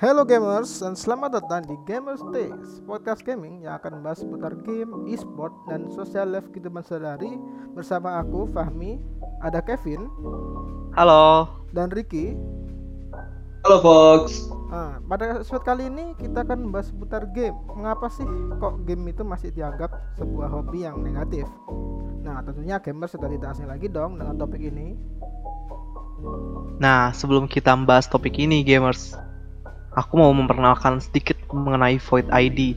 Halo gamers dan selamat datang di Gamers Days Podcast gaming yang akan membahas seputar game, e-sport, dan sosial life kehidupan sehari Bersama aku, Fahmi, ada Kevin Halo. dan Ricky. Halo Fox. Nah, pada episode kali ini kita akan membahas seputar game. Mengapa sih kok game itu masih dianggap sebuah hobi yang negatif? Nah tentunya gamers sudah tidak asing lagi dong dengan topik ini. Nah, sebelum kita membahas topik ini, gamers, aku mau memperkenalkan sedikit mengenai Void ID.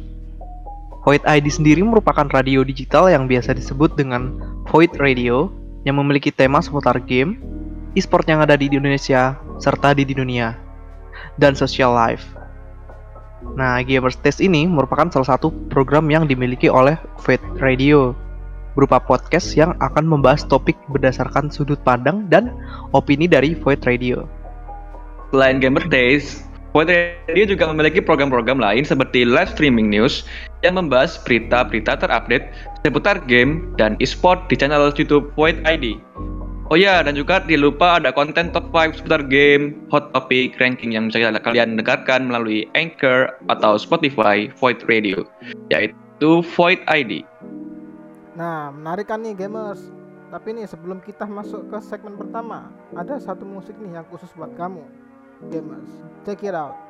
Void ID sendiri merupakan radio digital yang biasa disebut dengan Void Radio yang memiliki tema seputar game, e-sport yang ada di Indonesia, serta di dunia, dan social life. Nah, Gamers Test ini merupakan salah satu program yang dimiliki oleh Void Radio berupa podcast yang akan membahas topik berdasarkan sudut pandang dan opini dari Void Radio. Selain Gamer Days, Void Radio juga memiliki program-program lain seperti live streaming news yang membahas berita-berita terupdate seputar game dan e-sport di channel YouTube Void ID. Oh ya, dan juga tidak lupa ada konten top 5 seputar game, hot topic, ranking yang bisa kalian dengarkan melalui Anchor atau Spotify Void Radio, yaitu Void ID. Nah menarik kan nih gamers Tapi nih sebelum kita masuk ke segmen pertama Ada satu musik nih yang khusus buat kamu Gamers, check it out